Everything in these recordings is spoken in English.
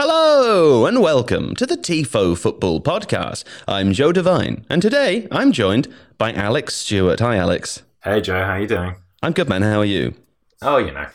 Hello and welcome to the TIFO Football Podcast. I'm Joe Devine, and today I'm joined by Alex Stewart. Hi, Alex. Hey, Joe. How you doing? I'm good, man. How are you? Oh, you know.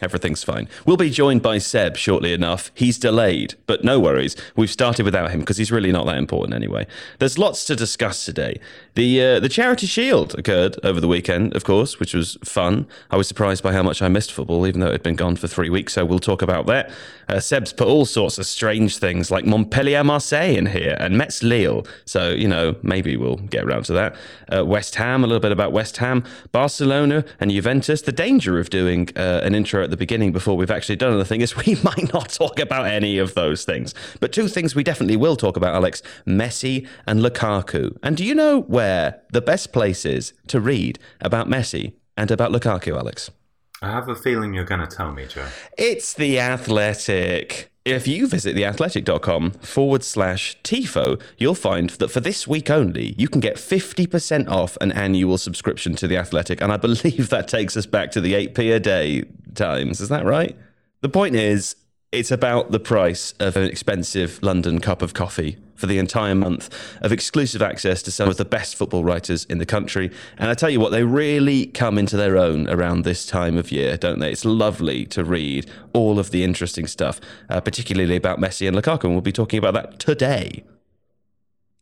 Everything's fine. We'll be joined by Seb shortly enough. He's delayed, but no worries. We've started without him because he's really not that important anyway. There's lots to discuss today. The uh, the Charity Shield occurred over the weekend, of course, which was fun. I was surprised by how much I missed football, even though it had been gone for three weeks. So we'll talk about that. Uh, Seb's put all sorts of strange things like Montpellier Marseille in here and Metz Lille. So, you know, maybe we'll get around to that. Uh, West Ham, a little bit about West Ham, Barcelona and Juventus. The danger of doing uh, an intro at the beginning before we've actually done anything is we might not talk about any of those things. But two things we definitely will talk about, Alex Messi and Lukaku. And do you know where the best place is to read about Messi and about Lukaku, Alex? I have a feeling you're going to tell me, Joe. It's The Athletic. If you visit theathletic.com forward slash TIFO, you'll find that for this week only, you can get 50% off an annual subscription to The Athletic. And I believe that takes us back to the 8p a day times. Is that right? The point is, it's about the price of an expensive London cup of coffee for the entire month of exclusive access to some of the best football writers in the country. And I tell you what, they really come into their own around this time of year, don't they? It's lovely to read all of the interesting stuff, uh, particularly about Messi and Lukaku. And we'll be talking about that today.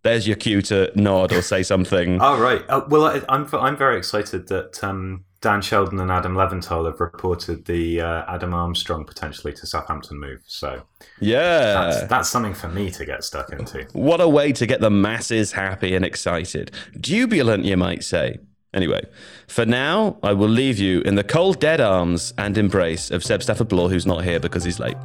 There's your cue to nod or say something. oh, right. Uh, well, I, I'm, I'm very excited that um, Dan Sheldon and Adam Leventhal have reported the uh, Adam Armstrong potentially to Southampton move. So, yeah, that's, that's, something for me to get stuck into. What a way to get the masses happy and excited. Jubilant, you might say. Anyway, for now, I will leave you in the cold, dead arms and embrace of Seb Stafford Bloor, who's not here because he's late.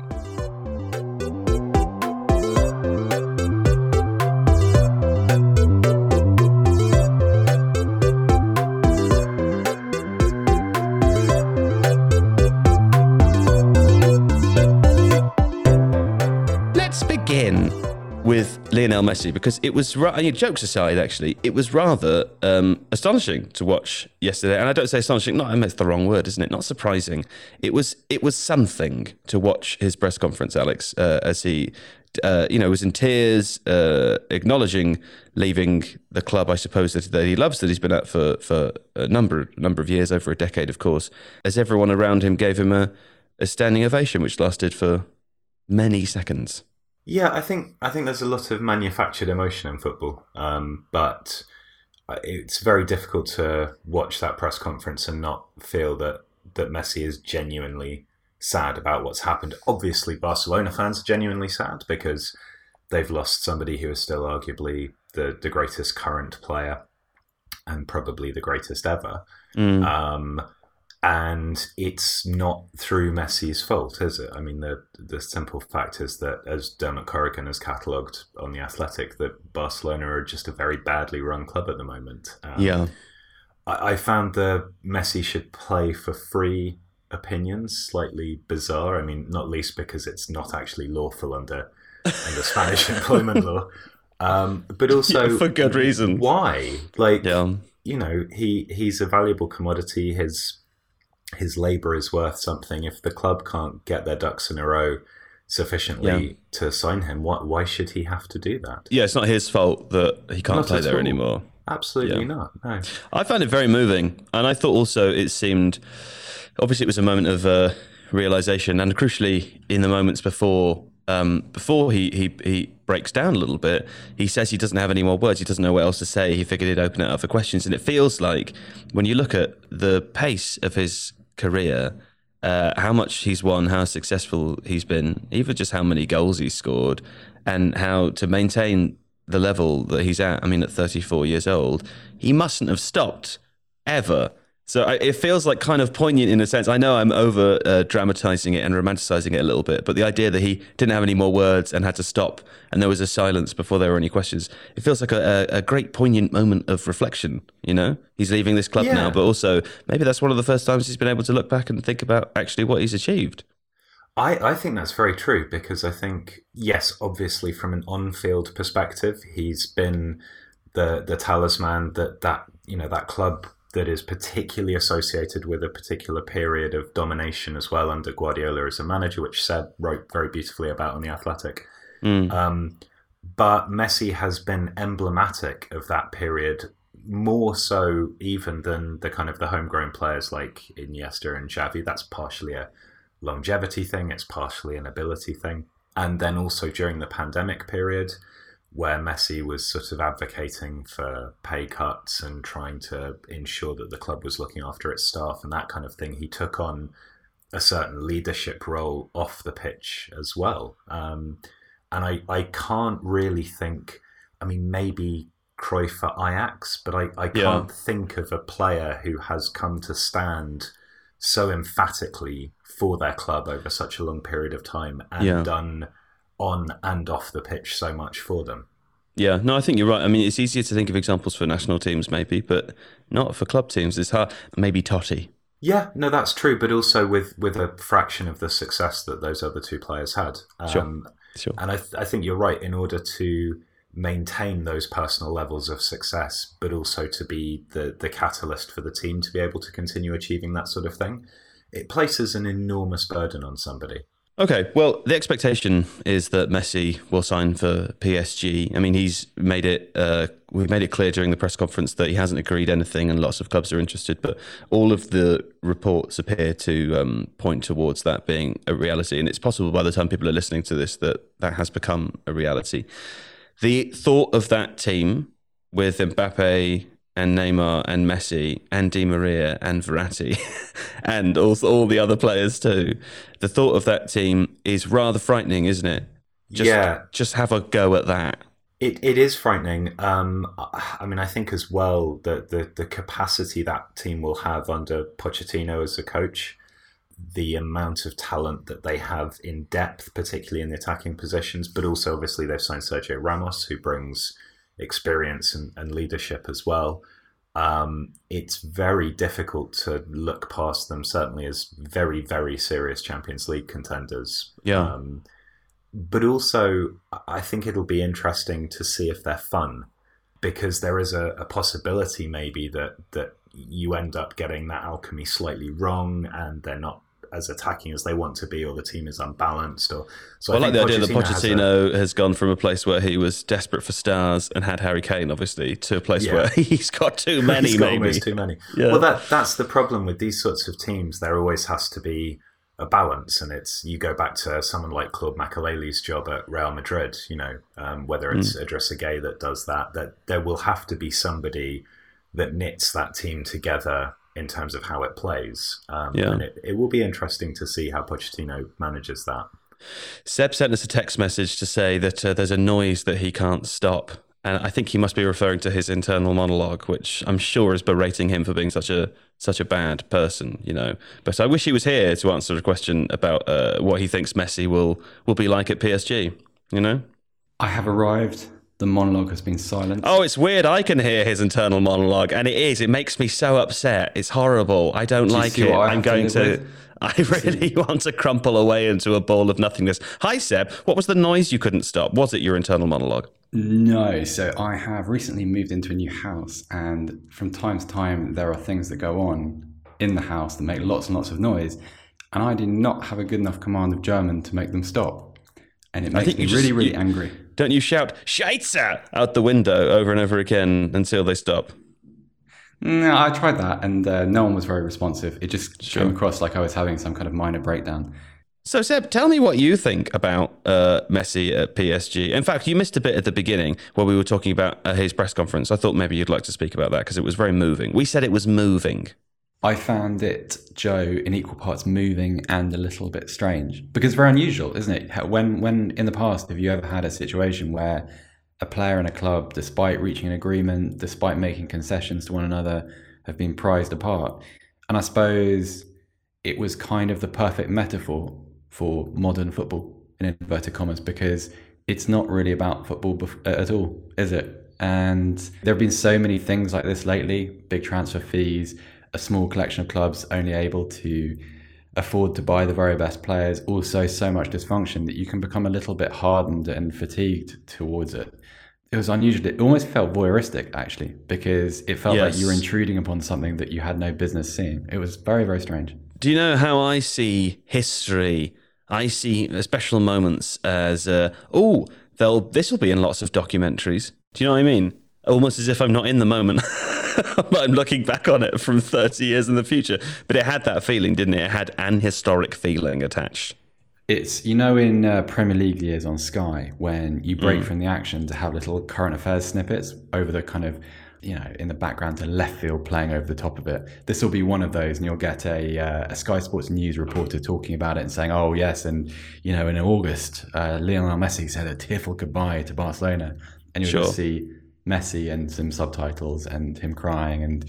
Lionel Messi because it was, jokes aside, actually, it was rather um, astonishing to watch yesterday. And I don't say astonishing, not, it's the wrong word, isn't it? Not surprising. It was, it was something to watch his press conference, Alex, uh, as he, uh, you know, was in tears, uh, acknowledging leaving the club, I suppose, that, that he loves, that he's been at for, for a number, number of years, over a decade, of course, as everyone around him gave him a, a standing ovation, which lasted for many seconds. Yeah, I think I think there's a lot of manufactured emotion in football, um, but it's very difficult to watch that press conference and not feel that that Messi is genuinely sad about what's happened. Obviously, Barcelona fans are genuinely sad because they've lost somebody who is still arguably the the greatest current player and probably the greatest ever. Mm. Um, and it's not through Messi's fault, is it? I mean, the the simple fact is that, as Dermot Corrigan has catalogued on the Athletic, that Barcelona are just a very badly run club at the moment. Um, yeah, I, I, found the Messi should play for free opinions slightly bizarre. I mean, not least because it's not actually lawful under under Spanish employment law, um, but also yeah, for good reason. Why? Like, yeah. you know, he he's a valuable commodity. His his labour is worth something. If the club can't get their ducks in a row sufficiently yeah. to sign him, why, why should he have to do that? Yeah, it's not his fault that he can't not play there all. anymore. Absolutely yeah. not. No. I found it very moving, and I thought also it seemed obviously it was a moment of uh, realization, and crucially in the moments before um, before he, he he breaks down a little bit, he says he doesn't have any more words. He doesn't know what else to say. He figured he'd open it up for questions, and it feels like when you look at the pace of his career, uh, how much he's won, how successful he's been, even just how many goals he's scored, and how to maintain the level that he's at. I mean, at 34 years old, he mustn't have stopped ever. So I, it feels like kind of poignant in a sense. I know I'm over uh, dramatizing it and romanticizing it a little bit, but the idea that he didn't have any more words and had to stop and there was a silence before there were any questions, it feels like a, a, great poignant moment of reflection. You know, he's leaving this club Yeah. now, but also maybe that's one of the first times he's been able to look back and think about actually what he's achieved. I, I think that's very true because I think, yes, obviously from an on-field perspective, he's been the the talisman that that you know that club that is particularly associated with a particular period of domination as well under Guardiola as a manager, which Seb wrote very beautifully about on the Athletic. Mm. Um, but Messi has been emblematic of that period more so even than the kind of the homegrown players like Iniesta and Xavi. That's partially a longevity thing. It's partially an ability thing. And then also during the pandemic period, where Messi was sort of advocating for pay cuts and trying to ensure that the club was looking after its staff and that kind of thing, he took on a certain leadership role off the pitch as well. Um, and I, I can't really think, I mean, maybe Cruyff for Ajax, but I, I can't think of a player who has come to stand so emphatically for their club over such a long period of time and Yeah. done on and off the pitch so much for them. Yeah, no, I think you're right. I mean, it's easier to think of examples for national teams, maybe, but not for club teams. It's hard. Maybe Totti. Yeah, no, that's true, but also with with a fraction of the success that those other two players had. Um, Sure. Sure. And I, th- I think you're right. In order to maintain those personal levels of success, but also to be the the catalyst for the team to be able to continue achieving that sort of thing, it places an enormous burden on somebody. Okay, well, the expectation is that Messi will sign for PSG. I mean, he's made it. Uh, we've made it clear during the press conference that he hasn't agreed anything, and lots of clubs are interested. But all of the reports appear to um, point towards that being a reality, and it's possible by the time people are listening to this that that has become a reality. The thought of that team with Mbappe and Neymar and Messi and Di Maria and Verratti and also all the other players too. The thought of that team is rather frightening, isn't it? Just, Yeah. Just have a go at that. It, it is frightening. Um, I mean, I think as well that the, the capacity that team will have under Pochettino as a coach, the amount of talent that they have in depth, particularly in the attacking positions, but also obviously they've signed Sergio Ramos, who brings experience and, and leadership as well. Um, it's very difficult to look past them, certainly as very, very serious Champions League contenders. Yeah. Um, but also, I think it'll be interesting to see if they're fun, because there is a, a possibility maybe that that you end up getting that alchemy slightly wrong, and they're not as attacking as they want to be, or the team is unbalanced. Or so Well, I like the idea that has a- Pochettino has, gone from a place where he was desperate for stars and had Harry Kane, obviously, to a place Yeah. where he's got too many, He's got maybe. too many. Yeah. Well, that that's the problem with these sorts of teams. There always has to be a balance, and it's you go back to someone like Claude Makelele's job at Real Madrid. You know, um, whether it's Idrissa Gueye that does that, that there will have to be somebody that knits that team together in terms of how it plays. Um, Yeah. And it, it will be interesting to see how Pochettino manages that. Seb sent us a text message to say that uh, there's a noise that he can't stop. And I think he must be referring to his internal monologue, which I'm sure is berating him for being such a such a bad person, you know. But I wish he was here to answer a question about uh, what he thinks Messi will will be like at PSG. You know? I have arrived. The monologue has been silent. Oh, it's weird. I can hear his internal monologue, and it is. It makes me so upset. It's horrible. I don't Do like it. I'm to going to. I really want to crumple away into a ball of nothingness. Hi, Seb. What was the noise you couldn't stop? Was it your internal monologue? No, so I have recently moved into a new house, and from time to time, there are things that go on in the house that make lots and lots of noise, and I did not have a good enough command of German to make them stop, and it makes me just- really, really you- angry. Don't you shout "Scheiße" out the window over and over again until they stop? No, I tried that, and uh, no one was very responsive. It just Sure. came across like I was having some kind of minor breakdown. So, Seb, tell me what you think about uh, Messi at PSG. In fact, you missed a bit at the beginning where we were talking about uh, his press conference. I thought maybe you'd like to speak about that because it was very moving. We said it was moving. I found it, Joe, in equal parts moving and a little bit strange because it's very unusual, isn't it? When, when in the past, have you ever had a situation where a player and a club, despite reaching an agreement, despite making concessions to one another, have been prized apart? And I suppose it was kind of the perfect metaphor for modern football, in inverted commas, because it's not really about football uh, at all, is it? And there have been so many things like this lately big transfer fees, a small collection of clubs only able to afford to buy the very best players, also so much dysfunction that you can become a little bit hardened and fatigued towards it. It was unusual. It almost felt voyeuristic, actually, because it felt yes. like you were intruding upon something that you had no business seeing. It was very, very strange. Do you know how I see history? I see special moments as, uh, oh, they'll this will be in lots of documentaries. Do you know what I mean? Almost as if I'm not in the moment. I'm looking back on it from 30 years in the future. But it had that feeling, didn't it? It had an historic feeling attached. It's, you know, in uh, Premier League years on Sky, when you break mm. from the action to have little current affairs snippets over the kind of, you know, in the background to left field playing over the top of it. This will be one of those, and you'll get a, uh, a Sky Sports News reporter talking about it and saying, oh, yes, and, you know, in August, uh, Lionel Messi said a tearful goodbye to Barcelona. And you'll sure. just see Messi and some subtitles and him crying and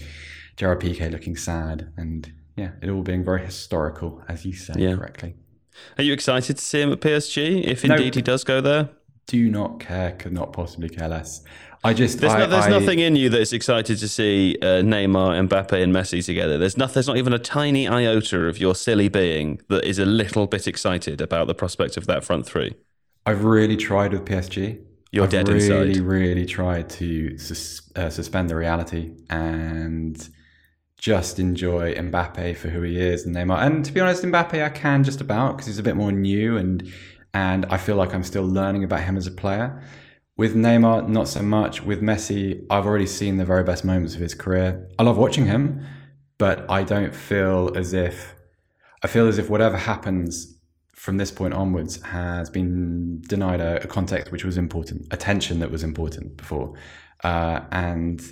Gerard Piqué looking sad and yeah, it all being very historical, as you say yeah. correctly. Are you excited to see him at PSG if indeed no, he does go there? Do not care, could not possibly care less. I just there's, I, no, there's I, nothing in you that's excited to see uh, Neymar, Mbappe, and Messi together. There's not there's not even a tiny iota of your silly being that is a little bit excited about the prospect of that front three. I've really tried with PSG. You're I've dead really, inside. Really, really tried to sus- uh, suspend the reality and just enjoy Mbappe for who he is and Neymar. And to be honest, Mbappe I can just about because he's a bit more new and and I feel like I'm still learning about him as a player. With Neymar, not so much. With Messi, I've already seen the very best moments of his career. I love watching him, but I don't feel as if I feel as if whatever happens from this point onwards has been denied a, a context which was important, attention that was important before. Uh, and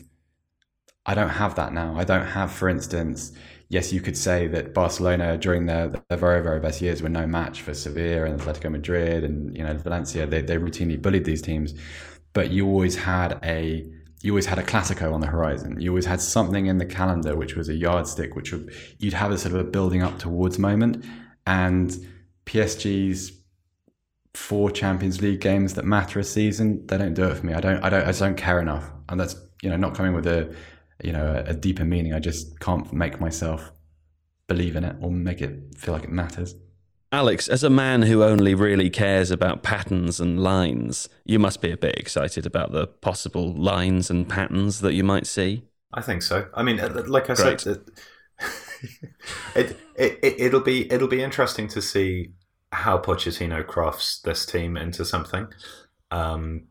I don't have that now. I don't have, for instance, yes, you could say that Barcelona during their, their very, very best years were no match for Sevilla and Atletico Madrid and you know Valencia. They, they routinely bullied these teams, but you always had a you always had a Classico on the horizon. You always had something in the calendar which was a yardstick, which would, you'd have a sort of a building up towards moment. And PSG's four Champions League games that matter a season, they don't do it for me. I don't, I don't, I just don't care enough. And that's, you know, not coming with a, you know, a, a deeper meaning. I just can't make myself believe in it or make it feel like it matters. Alex, as a man who only really cares about patterns and lines, you must be a bit excited about the possible lines and patterns that you might see. I think so. I mean, uh, like I Great. said, it, it, it will be it'll be interesting to see how Pochettino crafts this team into something, um,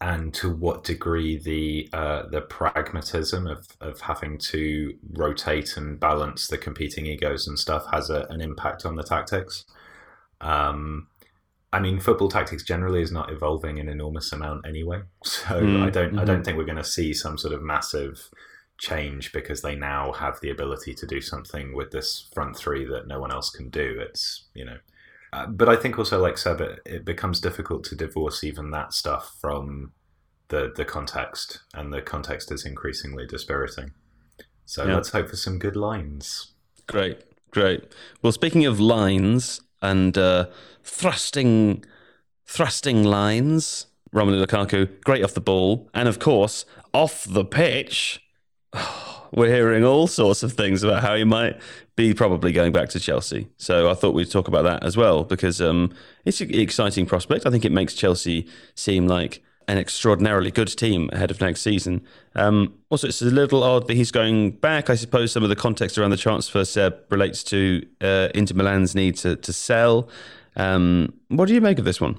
and to what degree the uh, the pragmatism of, of having to rotate and balance the competing egos and stuff has a, an impact on the tactics. Um, I mean, football tactics generally is not evolving an enormous amount anyway, so mm, I don't mm-hmm. I don't think we're going to see some sort of massive change because they now have the ability to do something with this front three that no one else can do. It's you know, uh, but I think also like Seb, it, it, becomes difficult to divorce even that stuff from the the context, and the context is increasingly dispiriting. So yeah. let's hope for some good lines. Great, great. Well, speaking of lines and uh, thrusting, thrusting lines. Romelu Lukaku, great off the ball, and of course off the pitch. we're hearing all sorts of things about how he might be probably going back to Chelsea. So I thought we'd talk about that as well because um, it's an exciting prospect. I think it makes Chelsea seem like an extraordinarily good team ahead of next season. Um, also, it's a little odd that he's going back. I suppose some of the context around the transfer Seb relates to uh, Inter Milan's need to, to sell. Um, what do you make of this one?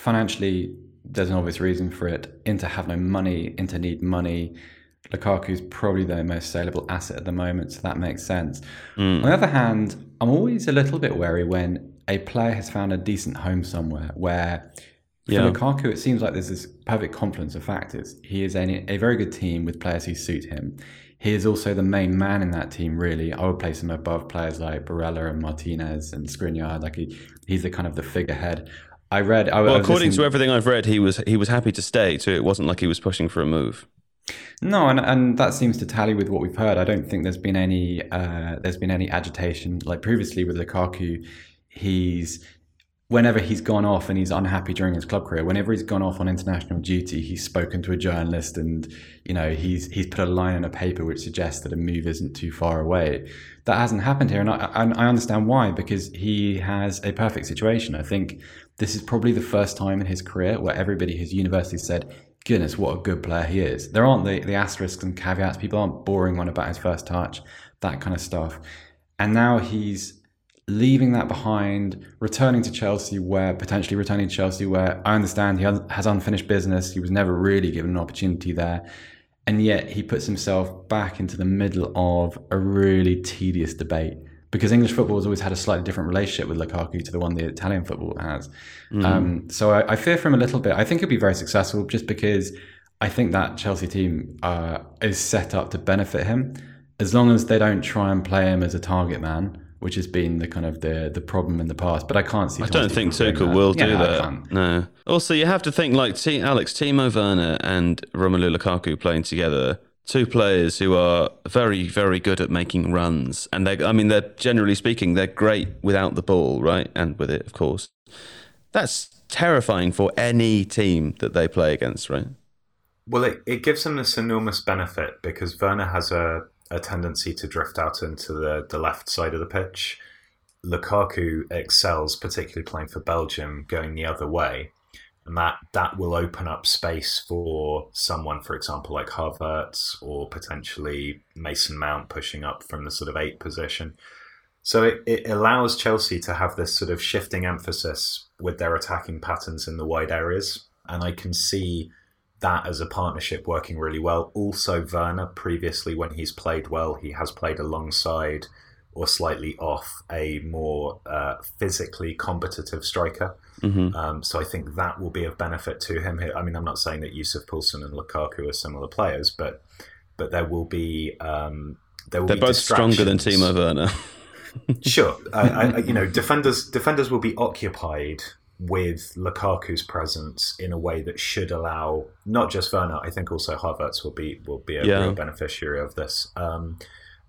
financially, there's an obvious reason for it. Inter have no money, Inter need money. Lukaku's probably their most saleable asset at the moment, so that makes sense. Mm. On the other hand, I'm always a little bit wary when a player has found a decent home somewhere where for yeah. Lukaku, it seems like there's this perfect confluence of factors. He is a, a very good team with players who suit him. He is also the main man in that team, really. I would place him above players like Barella and Martinez and Skriniar. Like he, he's the kind of the figurehead. I read. I, well, I according listening... to everything I've read, he was he was happy to stay too. It wasn't like he was pushing for a move. No, and, and that seems to tally with what we've heard. I don't think there's been any uh, there's been any agitation like previously with Lukaku. He's whenever he's gone off and he's unhappy during his club career, whenever he's gone off on international duty, he's spoken to a journalist and you know he's he's put a line in a paper which suggests that a move isn't too far away. That hasn't happened here, and I, I understand why because he has a perfect situation. I think this is probably the first time in his career where everybody has universally said goodness, what a good player he is. There aren't the, the asterisks and caveats. People aren't boring one about his first touch, that kind of stuff. And now he's leaving that behind, returning to Chelsea, where potentially returning to Chelsea, where I understand he has unfinished business. He was never really given an opportunity there. And yet he puts himself back into the middle of a really tedious debate because English football has always had a slightly different relationship with Lukaku to the one the Italian football has. Mm. Um, so I, I, fear for him a little bit. I think he'll be very successful just because I think that Chelsea team uh, is set up to benefit him as long as they don't try and play him as a target man. Which has been the kind of the the problem in the past, but I can't see. I don't think Tuchel will do yeah, that. No. Also, you have to think like T- Alex Timo Werner and Romelu Lukaku playing together two players who are very, very good at making runs, and they I mean, they're generally speaking, they're great without the ball, right, and with it, of course. That's terrifying for any team that they play against, right? Well, it, it gives them this enormous benefit because Werner has a, a tendency to drift out into the, the left side of the pitch. Lukaku excels, particularly playing for Belgium, going the other way and that that will open up space for someone, for example, like Havertz or potentially Mason Mount pushing up from the sort of eight position. So it, it allows Chelsea to have this sort of shifting emphasis with their attacking patterns in the wide areas, and I can see that as a partnership working really well. Also, Werner previously, when he's played well, he has played alongside or slightly off a more uh, physically competitive striker. Mm-hmm. Um, so I think that will be of benefit to him. I mean, I'm not saying that Yusuf Poulsen and Lukaku are similar players, but but there will be um, there will They're be both stronger than Timo Werner. sure, I, I, you know, defenders defenders will be occupied with Lukaku's presence in a way that should allow not just Werner. I think also Havertz will be will be a yeah. real beneficiary of this. Um,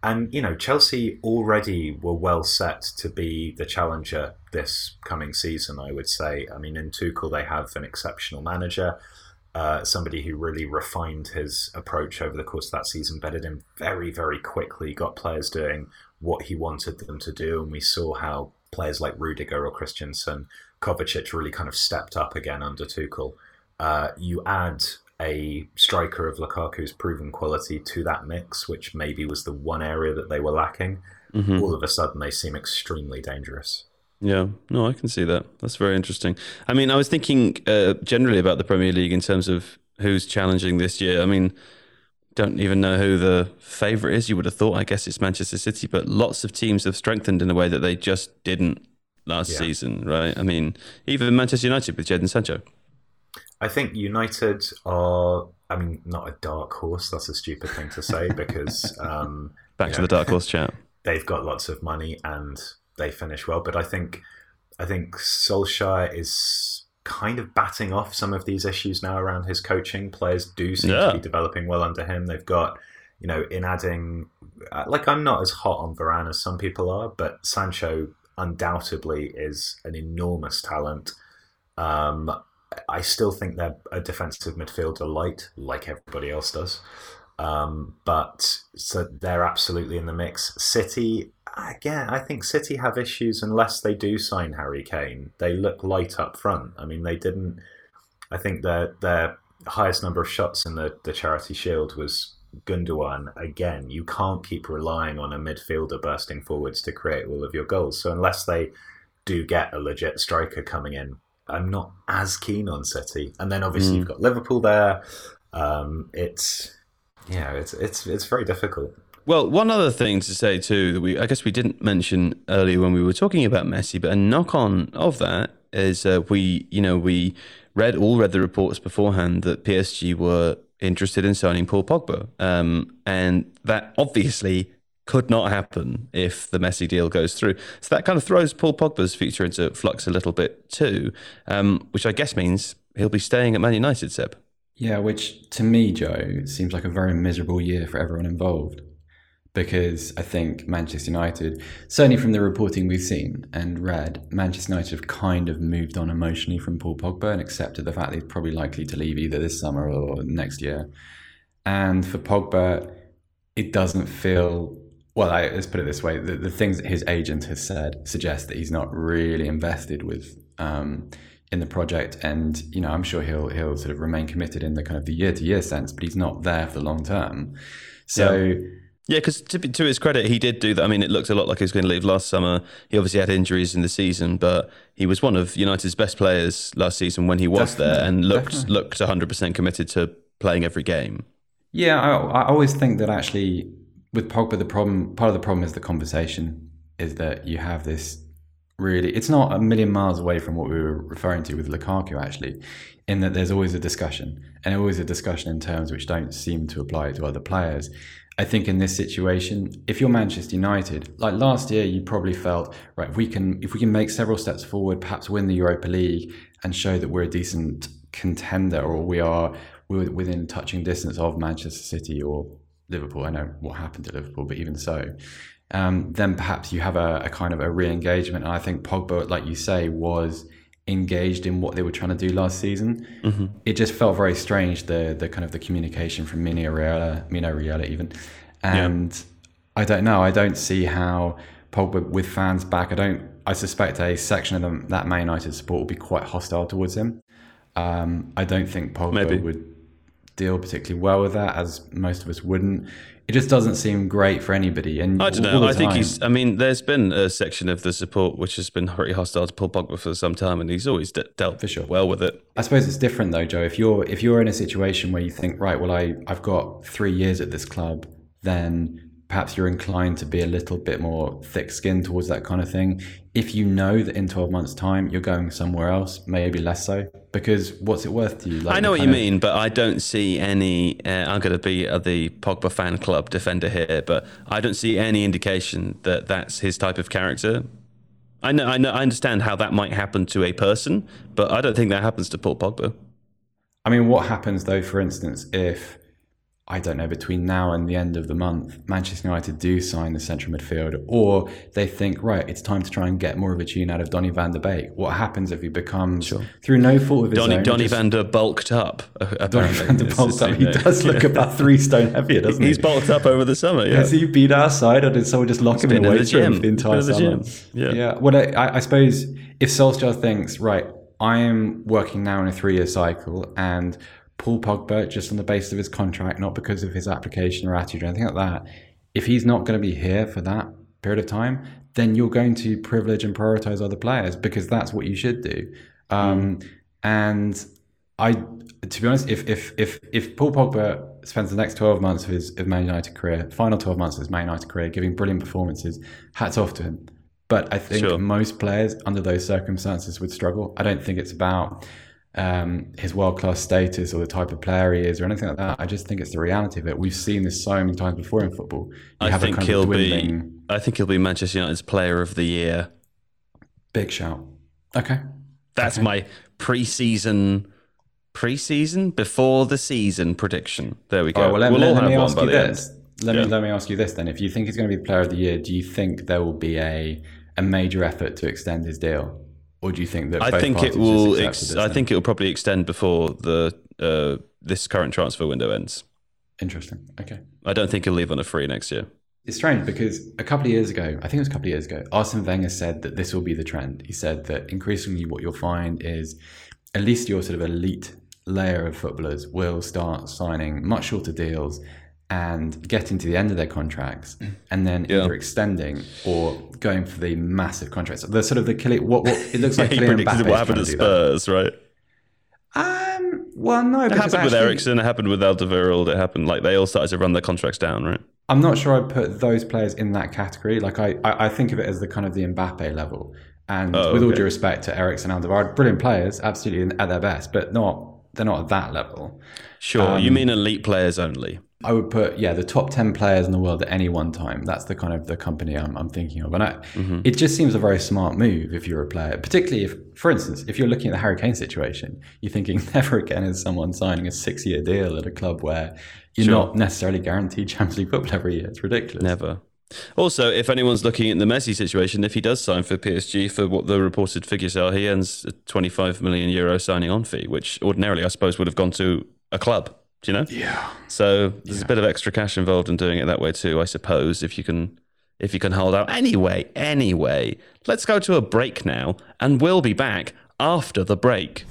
and, you know, Chelsea already were well set to be the challenger this coming season, I would say. I mean, in Tuchel, they have an exceptional manager, uh, somebody who really refined his approach over the course of that season, bedded him very, very quickly, got players doing what he wanted them to do. And we saw how players like Rudiger or Christensen, Kovacic really kind of stepped up again under Tuchel. Uh, you add a striker of Lukaku's proven quality to that mix, which maybe was the one area that they were lacking, mm-hmm. all of a sudden they seem extremely dangerous. Yeah, no, I can see that. That's very interesting. I mean, I was thinking uh, generally about the Premier League in terms of who's challenging this year. I mean, don't even know who the favourite is. You would have thought, I guess it's Manchester City, but lots of teams have strengthened in a way that they just didn't last yeah. season, right? I mean, even Manchester United with Jadon Sancho. I think United are. I mean, not a dark horse. That's a stupid thing to say because um, back to know, the dark horse chat. They've got lots of money and they finish well, but I think I think Solskjaer is kind of batting off some of these issues now around his coaching. Players do seem yeah. to be developing well under him. They've got, you know, in adding, uh, like I'm not as hot on Varane as some people are, but Sancho undoubtedly is an enormous talent. Um, I still think they're a defensive midfielder light, like everybody else does. Um, but so they're absolutely in the mix. City, again, I think City have issues unless they do sign Harry Kane. They look light up front. I mean, they didn't. I think their their highest number of shots in the, the Charity Shield was Gundogan. Again, you can't keep relying on a midfielder bursting forwards to create all of your goals. So unless they do get a legit striker coming in, I'm not as keen on City. And then obviously mm. you've got Liverpool there. Um, it's yeah, it's it's it's very difficult. Well, one other thing to say too that we I guess we didn't mention earlier when we were talking about Messi, but a knock on of that is uh, we you know we read all read the reports beforehand that PSG were interested in signing Paul Pogba, um, and that obviously could not happen if the Messi deal goes through. So that kind of throws Paul Pogba's future into flux a little bit too, um, which I guess means he'll be staying at Man United, Seb. Yeah, which to me, Joe, seems like a very miserable year for everyone involved because I think Manchester United, certainly from the reporting we've seen and read, Manchester United have kind of moved on emotionally from Paul Pogba and accepted the fact he's probably likely to leave either this summer or next year. And for Pogba, it doesn't feel well. I, let's put it this way: the, the things that his agent has said suggest that he's not really invested with. Um, in the project, and you know, I'm sure he'll he'll sort of remain committed in the kind of the year to year sense, but he's not there for the long term. So, yeah. Yeah, because to, to his credit, he did do that. I mean, it looked a lot like he was going to leave last summer. He obviously had injuries in the season, but he was one of United's best players last season when he was Definitely. there and looked Definitely. looked 100% committed to playing every game. Yeah, I, I always think that actually with Pogba, the problem part of the problem is the conversation is that you have this really it's not a million miles away from what we were referring to with Lukaku actually in that there's always a discussion and always a discussion in terms which don't seem to apply to other players I think in this situation, if you're Manchester United, like last year, you probably felt right. If we can, if we can make several steps forward, perhaps win the Europa League and show that we're a decent contender, or we are we're within touching distance of Manchester City or Liverpool. I know what happened to Liverpool, but even so, um, then perhaps you have a, a kind of a re-engagement. And I think Pogba, like you say, was engaged in what they were trying to do last season. Mm-hmm. It just felt very strange the the kind of the communication from Mino Raiola, Mino Raiola even, and yeah. I don't know. I don't see how Pogba with fans back. I don't. I suspect a section of them that Man United support will be quite hostile towards him. Um, I don't think Pogba Maybe. would deal particularly well with that, as most of us wouldn't it just doesn't seem great for anybody. And I don't know. I think he's. I mean, there's been a section of the support which has been pretty hostile to Paul Pogba for some time, and he's always de- dealt for sure well with it. I suppose it's different though, Joe. If you're if you're in a situation where you think, right, well, I I've got three years at this club, then perhaps you're inclined to be a little bit more thick skinned towards that kind of thing. If you know that in 12 months' time you're going somewhere else, maybe less so. Because what's it worth to you? Like I know what you of... mean, but I don't see any. Uh, I'm going to be the Pogba fan club defender here, but I don't see any indication that that's his type of character. I know, I know, I understand how that might happen to a person, but I don't think that happens to Paul Pogba. I mean, what happens though, for instance, if I don't know, between now and the end of the month, Manchester United do sign the central midfielder, or they think, right, it's time to try and get more of a tune out of Donny van der Beek. What happens if he becomes, sure. through no fault of his Donny, own... Donny just, van der bulked up, Donny van der bulked up. He does look about three stone heavier, doesn't he? He's bulked up over the summer, yeah. Has he beat our side, or did someone just lock He's him in the weight room the entire the summer? Yeah. yeah. Well, I, I suppose if Solskjaer thinks, right, I am working now in a three-year cycle, and Paul Pogba just on the basis of his contract, not because of his application or attitude or anything like that. If he's not going to be here for that period of time, then you're going to privilege and prioritize other players because that's what you should do. Um, mm. And I, to be honest, if if if if Paul Pogba spends the next twelve months of his of Man United career, final twelve months of his Man United career, giving brilliant performances, hats off to him. But I think sure. most players under those circumstances would struggle. I don't think it's about um, his world class status or the type of player he is or anything like that. I just think it's the reality of it. We've seen this so many times before in football. You I think he'll be. I think he'll be Manchester United's Player of the Year. Big shout. Okay, that's okay. my pre-season. Pre-season before the season prediction. There we go. Right, well, let, we'll let, let me ask you this. Let yeah. me let me ask you this then. If you think he's going to be the Player of the Year, do you think there will be a a major effort to extend his deal? Or do you think that? I think it will. Ex- I think it will probably extend before the uh, this current transfer window ends. Interesting. Okay. I don't think he'll leave on a free next year. It's strange because a couple of years ago, I think it was a couple of years ago, Arsene Wenger said that this will be the trend. He said that increasingly what you'll find is at least your sort of elite layer of footballers will start signing much shorter deals and getting to the end of their contracts and then Yeah. either extending or going for the massive contracts. The sort of the Kylian, what, what it looks like he Kylian Mbappe what happened at Spurs, right? Um, well, no, It happened with actually- Eriksen. It happened with Alderweireld. It happened like they all started to run their contracts down, right? I'm not sure I'd put those players in that category. Like I, I, I think of it as the kind of the Mbappe level. And Oh, with all due respect to Eriksen and Alderweireld, brilliant players, absolutely at their best, but not they're not at that level. Sure. you Um, mean elite players only? I would put yeah the top ten players in the world at any one time. That's the kind of the company I'm, I'm thinking of, and I, Mm-hmm. it just seems a very smart move if you're a player, particularly if, for instance, if you're looking at the Harry Kane situation, you're thinking never again is someone signing a six year deal at a club where you're Sure. not necessarily guaranteed Champions League football every year. It's ridiculous. Never. Also, if anyone's looking at the Messi situation, if he does sign for PSG for what the reported figures are, he earns a 25 million euro signing on fee, which ordinarily I suppose would have gone to a club. Do you know? Yeah. So there's a bit of extra cash involved in doing it that way too, I suppose, if you can if you can hold out. Anyway, anyway, let's go to a break now, and we'll be back after the break.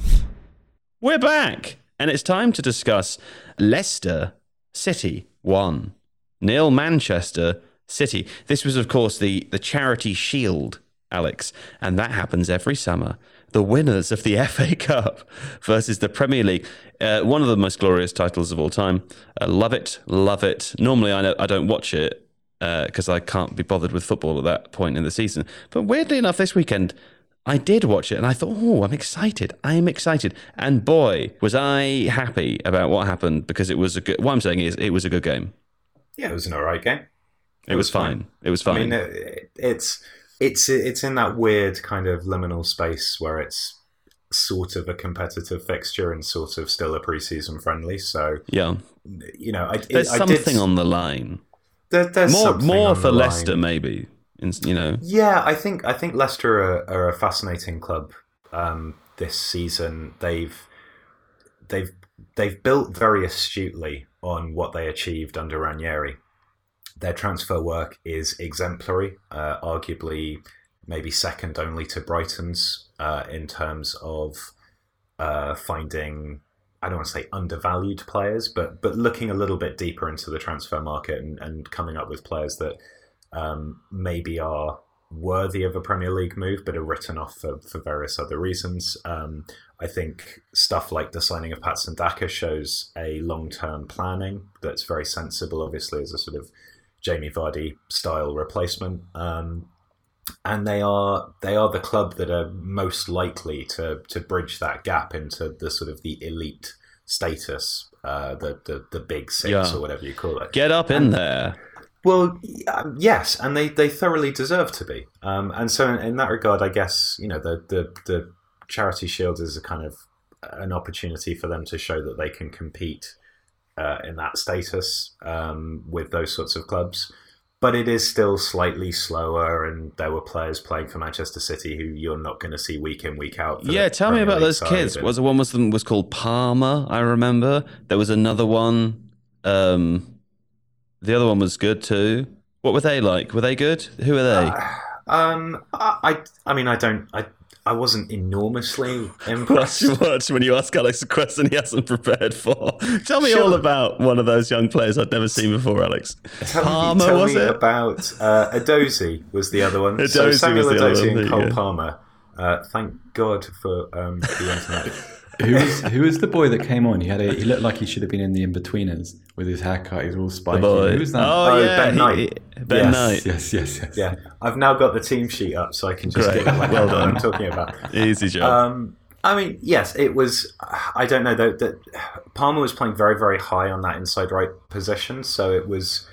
We're back, and it's time to discuss Leicester City 1. Nil Manchester City. This was, of course, the, the Charity Shield, Alex, and that happens every summer. The winners of the FA Cup versus the Premier League. Uh, one of the most glorious titles of all time. Uh, love it, love it. Normally, I, know, I don't watch it because I can't be bothered with football at that point in the season. But weirdly enough, this weekend, I did watch it and I thought, oh, I'm excited. I'm excited. And boy, was I happy about what happened because it was a good, what I'm saying is it was a good game. Yeah, it was an alright game. It, was, fine. It was fine. I mean, it, it's it's it's in that weird kind of liminal space where it's sort of a competitive fixture and sort of still a preseason friendly. So yeah. you know, I, There's I something did, on the line. there, there's More more for the line. Leicester, maybe. You know, Yeah, I think I think Leicester are, are a fascinating club um, this season. They've they've they've built very astutely on what they achieved under Ranieri. Their transfer work is exemplary, uh, arguably maybe second only to Brighton's uh, in terms of uh, finding. I don't want to say undervalued players, but but looking a little bit deeper into the transfer market and, and coming up with players that um, maybe are worthy of a Premier League move, but are written off for, for various other reasons. Um, I think stuff like the signing of Patson Daka shows a long term planning that's very sensible, obviously, as a sort of Jamie Vardy style replacement. Um, and they are they are the club that are most likely to to bridge that gap into the sort of the elite status, uh, the, the the big six Yeah. or whatever you call it. get up in there. Well, um, yes, and they, they thoroughly deserve to be. Um, and so, in, in that regard, I guess you know the, the the charity shield is a kind of an opportunity for them to show that they can compete uh, in that status um, with those sorts of clubs. But it is still slightly slower, and there were players playing for Manchester City who you're not going to see week in week out. Yeah, tell me about League those kids. and- Was one was them was called Palmer? I remember there was another one. Um, the other one was good too. What were they like? Were they good? Who are they? Um, I, I, I mean, I don't, I, I wasn't enormously impressed. watch when you ask Alex a question he hasn't prepared for. Tell me Sure. all about one of those young players I'd never seen before, Alex. Tell Palmer, me, tell was me it? about uh, Edozie was the other one. so Samuel was the other Edozie and Cole. Palmer. Uh, thank God for um, the internet. Who was who was the boy that came on? He had a he looked like he should have been in the Inbetweeners with his haircut. He's all spiky. Boy. Who was that? Oh, Oh, yeah, Ben he- Ben Yes. Knight. yes, yes, yes. yeah, I've now got the team sheet up, so I can just Great. give it like Well I know what I'm talking about. Easy job. Um, I mean, yes, it was. I don't know though that Palmer was playing very, very high on that inside right position, so it was.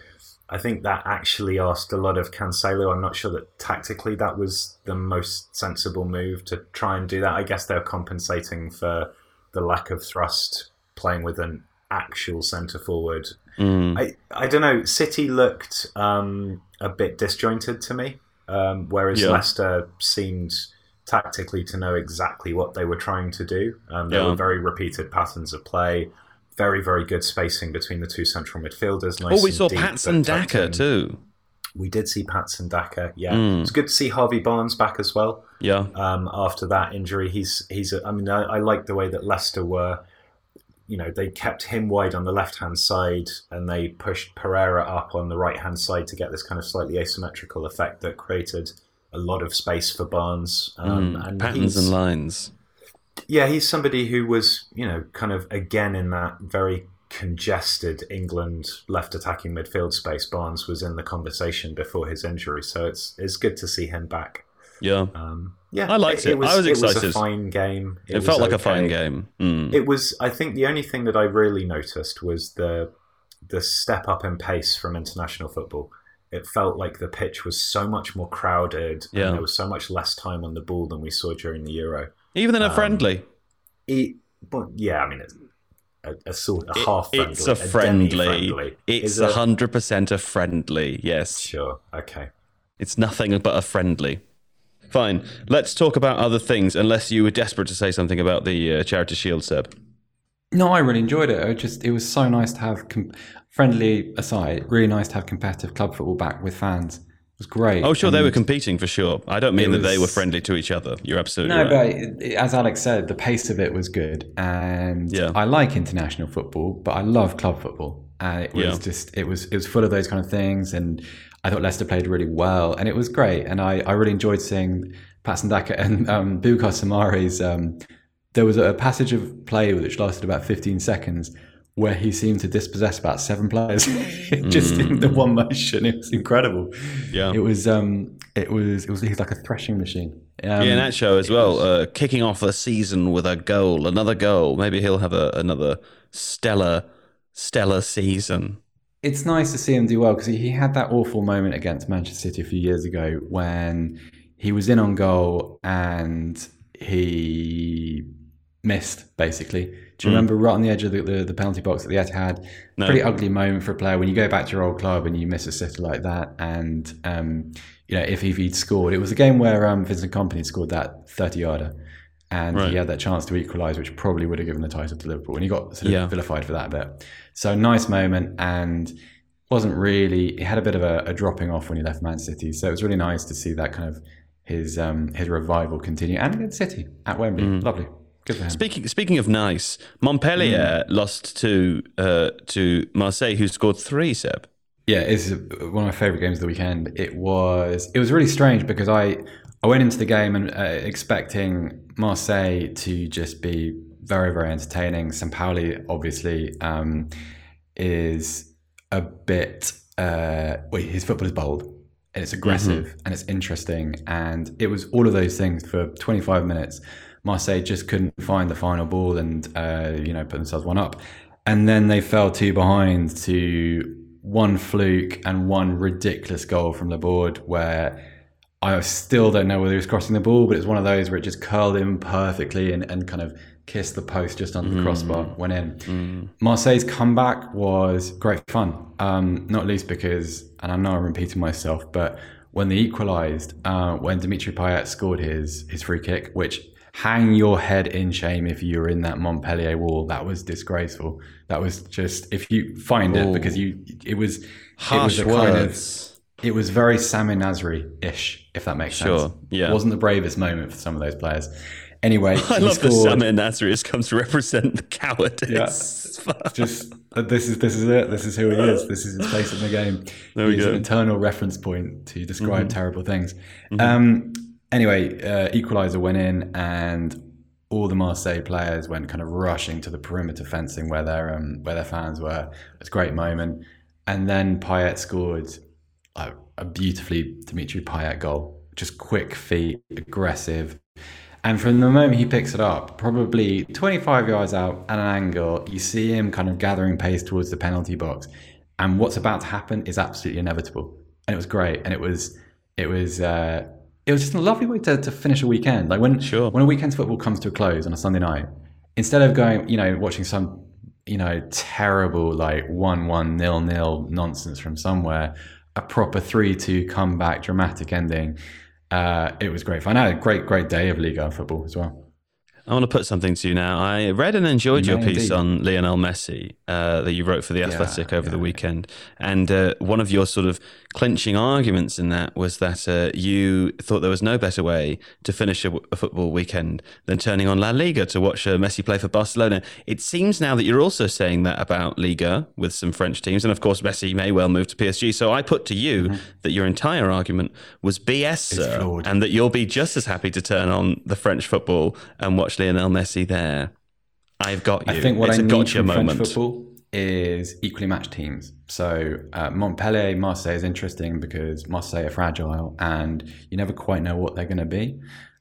I think that actually asked a lot of Cancelo. I'm not sure that tactically that was the most sensible move to try and do that. I guess they're compensating for the lack of thrust playing with an actual centre forward. Mm. I, I don't know. City looked um, a bit disjointed to me, um, whereas Yeah. Leicester seemed tactically to know exactly what they were trying to do. Um, there Yeah. were very repeated patterns of play, very, very good spacing between the two central midfielders. Nice oh, we saw deep, Patson but Daka too. We did see Patson Daka. Yeah, Mm. it's good to see Harvey Barnes back as well. Yeah. um, after that injury. He's he's. A, I mean, I, I like the way that Leicester were. You know, they kept him wide on the left hand side, and they pushed Pereira up on the right hand side to get this kind of slightly asymmetrical effect that created a lot of space for Barnes. Um, Mm, and patterns and lines. yeah, he's somebody who was, you know, kind of again in that very congested England left attacking midfield space. Barnes was in the conversation before his injury, so it's it's good to see him back. Yeah. Um, yeah, I liked it. I was excited. It was excited. a fine game. It, felt was like a fine game. Mm. It was. I think the only thing that I really noticed was the the step up in pace from international football. It felt like the pitch was so much more crowded, Yeah. and there was so much less time on the ball than we saw during the Euro. Even in a um, friendly. It, but yeah, I mean, it's a, a sort a It- half friendly. it's a friendly. demi-friendly. It's a hundred percent a friendly. Yes, Sure. Okay. it's nothing but a friendly. Fine. Let's talk about other things. Unless you were desperate to say something about the uh, Charity Shield, Seb. No, I really enjoyed it. It just it was so nice to have com- friendly aside, really nice to have competitive club football back with fans. It was great. Oh, sure, they were competing for sure. I don't mean It that they were friendly to each other. You're absolutely No, right. but as Alex said, the pace of it was good, and Yeah. I like international football, but I love club football, and it was Yeah. just it was it was full of those kind of things, and I thought Leicester played really well, and it was great, and I, I really enjoyed seeing Patson Daka and um, Boubakary Soumaré's. Um, there was a passage of play which lasted about 15 seconds where he seemed to dispossess about seven players just in the one motion. It was incredible. Yeah. It was um it was it was he's like a threshing machine. Um, yeah, that show as well. Uh, kicking off the season with a goal, another goal. Maybe he'll have a, another stellar, stellar season. It's nice to see him do well because he, had that awful moment against Manchester City a few years ago when he was in on goal and he missed basically. Do you remember right on the edge of the, the, the penalty box that the Etihad? No. Pretty ugly moment for a player when you go back to your old club and you miss a sitter like that. And um, you know, if, if he'd scored, it was a game where um, Vincent Kompany scored that thirty yarder. And Right. he had that chance to equalise, which probably would have given the title to Liverpool. And he got sort of Yeah. vilified for that a bit. So nice moment, and wasn't really. He had a bit of a, a dropping off when he left Man City. So it was really nice to see that kind of his um, his revival continue, and against City at Wembley. Mm. Lovely, good for him. Speaking speaking of nice, Montpellier lost to uh, to Marseille, who scored three. Seb. Yeah, it's one of my favorite games of the weekend. It was it was really strange because I I went into the game and uh, expecting Marseille to just be very very entertaining. Sampaoli obviously um, is a bit uh, well, his football is bold and it's aggressive and it's interesting and it was all of those things for 25 minutes. Marseille just couldn't find the final ball and uh, you know put themselves one up, and then they fell two behind to one fluke and one ridiculous goal from the board where I still don't know whether he was crossing the ball, but it's one of those where it just curled in perfectly and, and kind of kissed the post just under the crossbar, went in. Marseille's comeback was great fun, um, not least because, and I know I'm repeating myself, but when they equalised, uh, when Dimitri Payet scored his his free kick, which hang your head in shame if you were in that Montpellier wall, that was disgraceful. That was just if you find it because you it was Harsh it was a kind of words. It was very Samir Nasri-ish, if that makes Sure, sense. yeah. It wasn't the bravest moment for some of those players. Anyway, I love that scored. Samir Nasri has come to represent the cowardice. Yeah. It's. Just uh, this is this is it. This is who he is. This is his place in the game. There we He's go. Mm-hmm. an internal reference point to describe terrible things. Um, anyway, uh, equaliser went in, and all the Marseille players went kind of rushing to the perimeter fencing where their um, where their fans were. It was a great moment, and then Payet scored a, a beautifully Dimitri Payet goal. Just quick feet, aggressive. And from the moment he picks it up, probably 25 yards out at an angle, you see him kind of gathering pace towards the penalty box. And what's about to happen is absolutely inevitable. And it was great. And it was, it was, uh, it was just a lovely way to, to finish a weekend. Like when, Sure. when a weekend's football comes to a close on a Sunday night, instead of going, you know, watching some, you know, terrible like one-one nil-nil nonsense from somewhere, a proper three-two comeback, dramatic ending. Uh, it was great fun. I had a great, great day of Liga football as well. I want to put something to you now. I read and enjoyed You your piece indeed. on Lionel Messi uh, that you wrote for The Athletic over the weekend. And uh, one of your sort of clinching arguments in that was that uh, you thought there was no better way to finish a, a football weekend than turning on La Liga to watch uh, Messi play for Barcelona. It seems now that you're also saying that about Liga with some French teams. And of course, Messi may well move to PSG. So I put to you that your entire argument was BS, sir, and that you'll be just as happy to turn on the French football and watch Lionel Messi there. I've got you. I think what it's I a need gotcha from moment. French football is equally matched teams. So uh, Montpellier, Marseille is interesting because Marseille are fragile and you never quite know what they're going to be.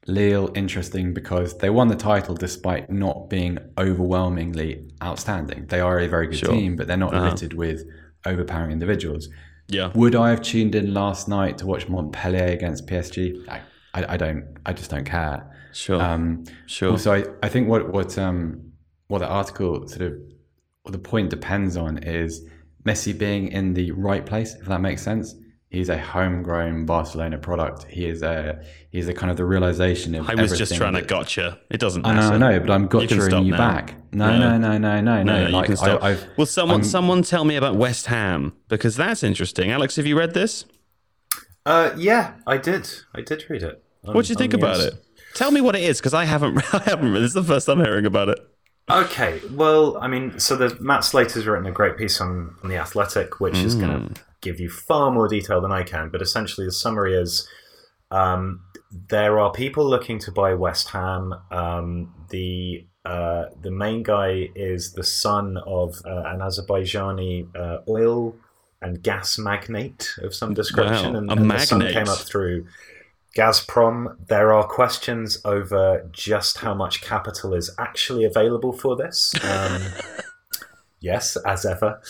Lille interesting because they won the title despite not being overwhelmingly outstanding. They are a very good Sure. Uh-huh. team, but they're not littered with overpowering individuals. Yeah. Would I have tuned in last night to watch Montpellier against PSG? I, I, I don't. I just don't care. Sure. Um, sure. Also, I, I think what what um what the article sort of what the point depends on is Messi being in the right place, if that makes sense. He's a homegrown Barcelona product. He is a he's a kind of the realization of. I was just everything trying to gotcha. It doesn't I know. I know, but I'm gotchaing stop you, back. No, No. no, no, no, no, no. No, like, you can stop. I, I've, Will someone I'm- someone tell me about West Ham because that's interesting. Alex, have you read this? Uh, yeah, I did. I did read it. on- What do you think about ins- it? Tell me what it is because I haven't. I haven't. read This is the first I'm hearing about it. Okay, well, I mean, so the Matt Slater's written a great piece on, on the Athletic, which is going Mm. to give you far more detail than I can. But essentially, the summary is um, there are people looking to buy West Ham. Um, the uh, the main guy is the son of uh, an Azerbaijani uh, oil and gas magnate of some description, Wow, and, a and the son magnate. came up through Gazprom. There are questions over just how much capital is actually available for this. Um, yes, as ever.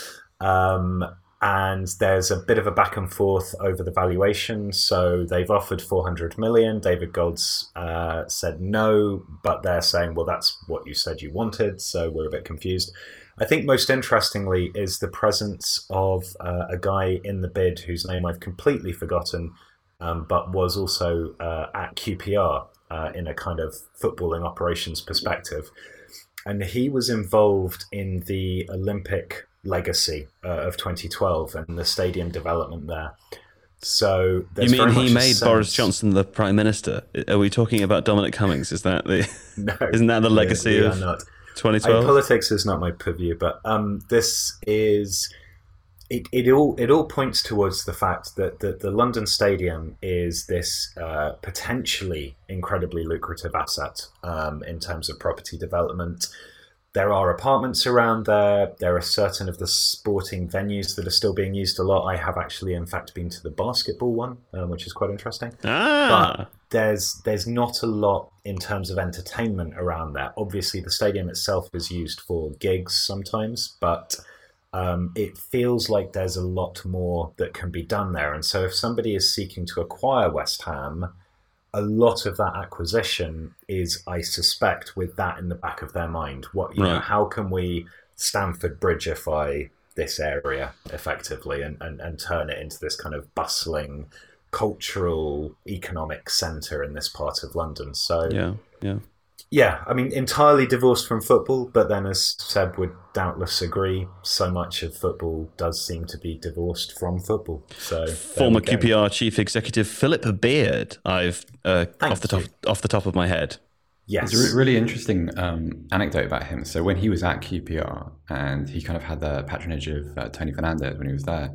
Um, and there's a bit of a back and forth over the valuation. So they've offered 400 million. David Golds uh, said no, but they're saying, well, that's what you said you wanted. So we're a bit confused. I think most interestingly is the presence of uh, a guy in the bid whose name I've completely forgotten, um, but was also uh, at QPR uh, in a kind of footballing operations perspective. And he was involved in the Olympic legacy uh, of 2012 and the stadium development there. So You mean he made Boris Johnson the prime minister? Are we talking about Dominic Cummings? Is that the? No, Isn't that the legacy of not. 2012? politics is not my purview, but um, this is it, it all it all points towards the fact that the, the London Stadium is this uh, potentially incredibly lucrative asset um, in terms of property development. There are apartments around there. There are certain of the sporting venues that are still being used a lot. I have actually, in fact, been to the basketball one, um, which is quite interesting ah, but there's there's not a lot in terms of entertainment around there. Obviously, the stadium itself is used for gigs sometimes, but um, it feels like there's a lot more that can be done there. And so, if somebody is seeking to acquire West Ham, a lot of that acquisition is, I suspect, with that in the back of their mind. What you know, how can we Stamford Bridgeify this area effectively and, and, and turn it into this kind of bustling cultural economic centre in this part of London. So yeah, yeah. Yeah, I mean entirely divorced from football, but then as Seb would doubtless agree, so much of football does seem to be divorced from football. So Former. QPR chief executive Philip Beard. I've uh, off the top you. off the top of my head. Yes. It's a re- really interesting um, anecdote about him. So when he was at QPR and he kind of had the patronage of uh, Tony Fernandes when he was there,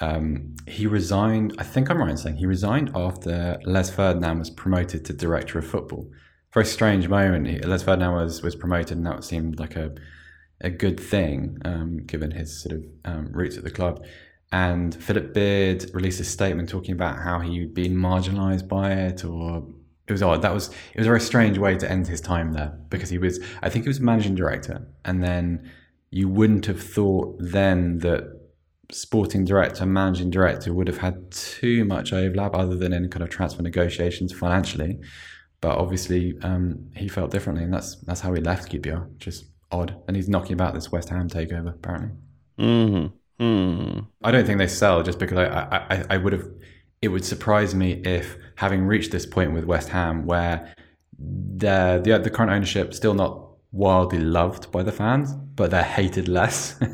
um, he resigned. I think I'm right in saying he resigned after Les Ferdinand was promoted to director of football. Very strange moment. Les Ferdinand was was promoted, and that seemed like a a good thing um, given his sort of um, roots at the club. And Philip Beard released a statement talking about how he'd been marginalised by it, or it was odd. That was it was a very strange way to end his time there because he was, I think, he was managing director, and then you wouldn't have thought then that sporting director, managing director would have had too much overlap other than in kind of transfer negotiations financially. But obviously, um, he felt differently, and that's that's how he left QPR. Just odd, and he's knocking about this West Ham takeover apparently. hmm Hmm. I don't think they sell just because I, I, I, I would have. It would surprise me if, having reached this point with West Ham, where the, the the current ownership still not wildly loved by the fans, but they're hated less.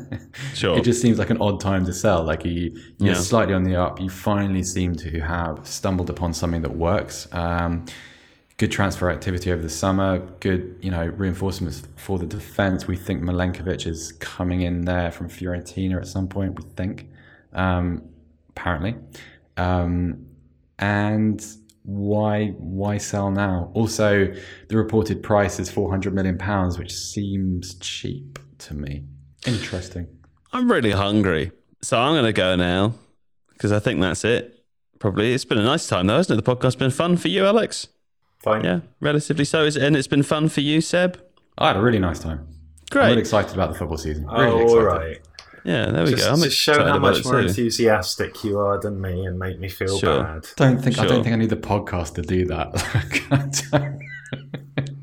Sure. it just seems like an odd time to sell. Like you, you're Yeah. slightly on the up. You finally seem to have stumbled upon something that works. Um, good transfer activity over the summer. Good, you know, reinforcements for the defense. We think Milenkovic is coming in there from Fiorentina at some point. We think, um, apparently, um, and why why sell now? Also, the reported price is four hundred million pounds, which seems cheap to me. Interesting. I'm really hungry, so I'm going to go now because I think that's it. Probably. It's been a nice time though, hasn't it? The podcast's been fun for you, Alex. Fine. Yeah, relatively so. Is it? And it's been fun for you, Seb. I had a really nice time. Great. I'm really excited about the football season. Oh, Really all excited. right. Yeah, there we Just, go. I'm just show how much more too. enthusiastic you are than me and make me feel Sure. bad. Don't think I don't think I need the podcast to do that.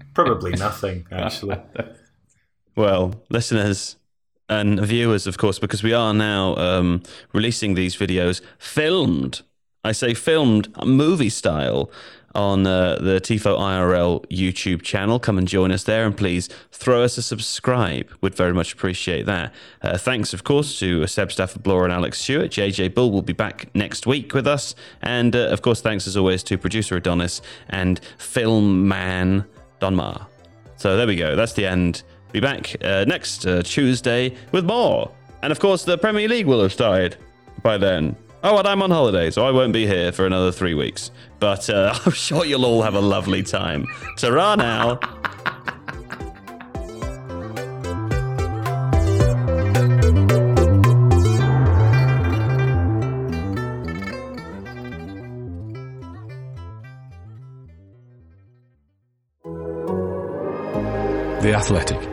Probably nothing, actually. Well, listeners and viewers, of course, because we are now um, releasing these videos filmed. I say filmed movie style on uh, the Tifo IRL YouTube channel. Come and join us there, and please throw us a subscribe. We'd very much appreciate that. Uh, thanks, of course, to Seb Stafford Bloor and Alex Stewart. JJ Bull will be back next week with us, and uh, of course, thanks as always to producer Adonis and film man Don Mar. So there we go. That's the end. Be back uh, next uh, Tuesday with more. And of course, the Premier League will have started by then. Oh, and I'm on holiday, so I won't be here for another three weeks. But uh, I'm sure you'll all have a lovely time. Ta-ra now. The Athletic.